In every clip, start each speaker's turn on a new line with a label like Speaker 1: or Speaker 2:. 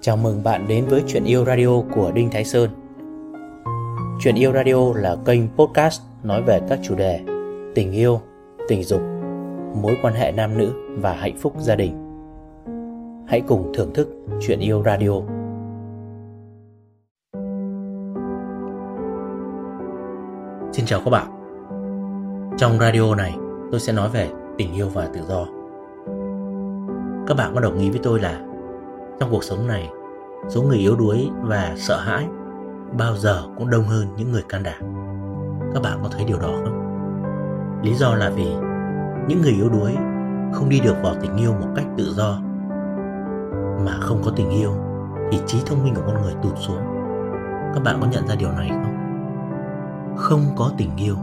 Speaker 1: Chào mừng bạn đến với Chuyện Yêu Radio của Đinh Thái Sơn. Chuyện Yêu Radio là kênh podcast nói về các chủ đề tình yêu, tình dục, mối quan hệ nam nữ và hạnh phúc gia đình. Hãy cùng thưởng thức Chuyện Yêu Radio. Xin chào các bạn. Trong radio này tôi sẽ nói về tình yêu và tự do. Các bạn có đồng ý với tôi là trong cuộc sống này, số người yếu đuối và sợ hãi bao giờ cũng đông hơn những người can đảm. Các bạn có thấy điều đó không? Lý do là vì những người yếu đuối không đi được vào tình yêu một cách tự do, mà không có tình yêu thì trí thông minh của con người tụt xuống. Các bạn có nhận ra điều này không? Không có tình yêu,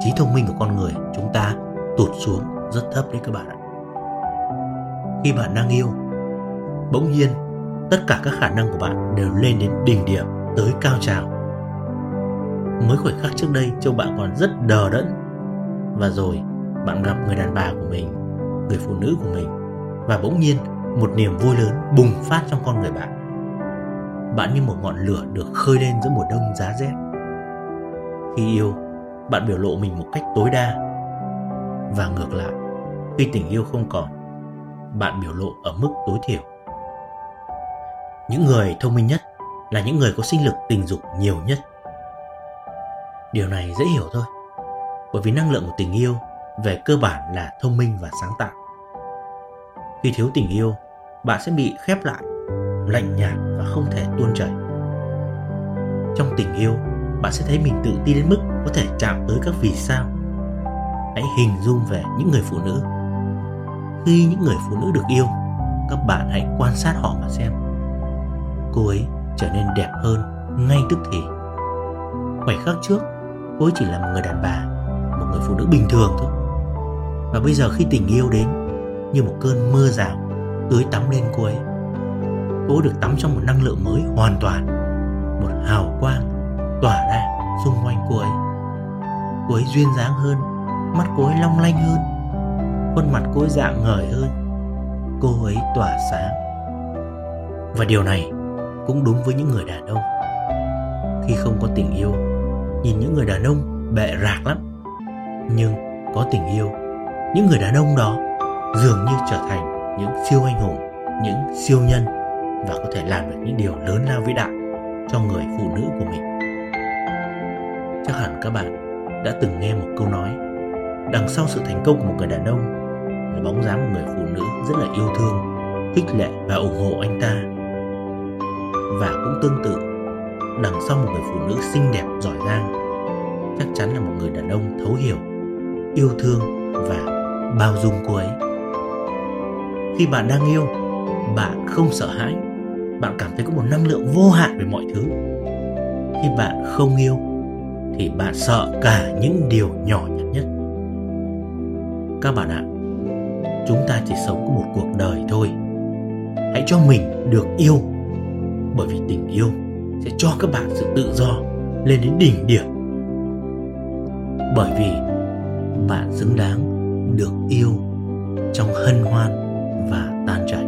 Speaker 1: trí thông minh của con người chúng ta tụt xuống rất thấp đấy các bạn ạ khi bạn đang yêu. Bỗng nhiên, tất cả các khả năng của bạn đều lên đến đỉnh điểm, tới cao trào. Mới khoảnh khắc trước đây châu bạn còn rất đờ đẫn. Và rồi, bạn gặp người đàn bà của mình, người phụ nữ của mình. Và bỗng nhiên, một niềm vui lớn bùng phát trong con người bạn. Bạn như một ngọn lửa được khơi lên giữa mùa đông giá rét. Khi yêu, bạn biểu lộ mình một cách tối đa. Và ngược lại, khi tình yêu không còn bạn biểu lộ ở mức tối thiểu. Những người thông minh nhất là những người có sinh lực tình dục nhiều nhất. Điều này dễ hiểu thôi, bởi vì năng lượng của tình yêu về cơ bản là thông minh và sáng tạo. Khi thiếu tình yêu, bạn sẽ bị khép lại, lạnh nhạt và không thể tuôn chảy. Trong tình yêu, bạn sẽ thấy mình tự tin đến mức có thể chạm tới các vì sao. Hãy hình dung về những người phụ nữ khi những người phụ nữ được yêu, các bạn hãy quan sát họ mà xem. Cô ấy trở nên đẹp hơn ngay tức thì. Khoảnh khắc trước, cô ấy chỉ là một người đàn bà, một người phụ nữ bình thường thôi. Và bây giờ khi tình yêu đến, như một cơn mưa rào tưới tắm lên cô ấy cô ấy được tắm trong một năng lượng mới hoàn toàn, một hào quang tỏa ra xung quanh cô ấy. Cô ấy duyên dáng hơn, mắt cô ấy long lanh hơn khuôn mặt cô dạng ngời hơn. Cô ấy tỏa sáng. Và điều này cũng đúng với những người đàn ông. Khi không có tình yêu, nhìn những người đàn ông bệ rạc lắm. Nhưng có tình yêu, những người đàn ông đó dường như trở thành những siêu anh hùng, những siêu nhân và có thể làm được những điều lớn lao vĩ đại cho người phụ nữ của mình. Chắc hẳn các bạn đã từng nghe một câu nói, đằng sau sự thành công của một người đàn ông là bóng dáng một người phụ nữ rất là yêu thương, khích lệ và ủng hộ anh ta. Và cũng tương tự, đằng sau một người phụ nữ xinh đẹp, giỏi giang, chắc chắn là một người đàn ông thấu hiểu, yêu thương và bao dung cô ấy. Khi bạn đang yêu, bạn không sợ hãi, bạn cảm thấy có một năng lượng vô hạn về mọi thứ. Khi bạn không yêu, thì bạn sợ cả những điều nhỏ nhặt nhất. Các bạn ạ chúng ta chỉ sống có một cuộc đời thôi. Hãy cho mình được yêu, bởi vì tình yêu sẽ cho các bạn sự tự do lên đến đỉnh điểm. Bởi vì bạn xứng đáng được yêu trong hân hoan và tan chảy.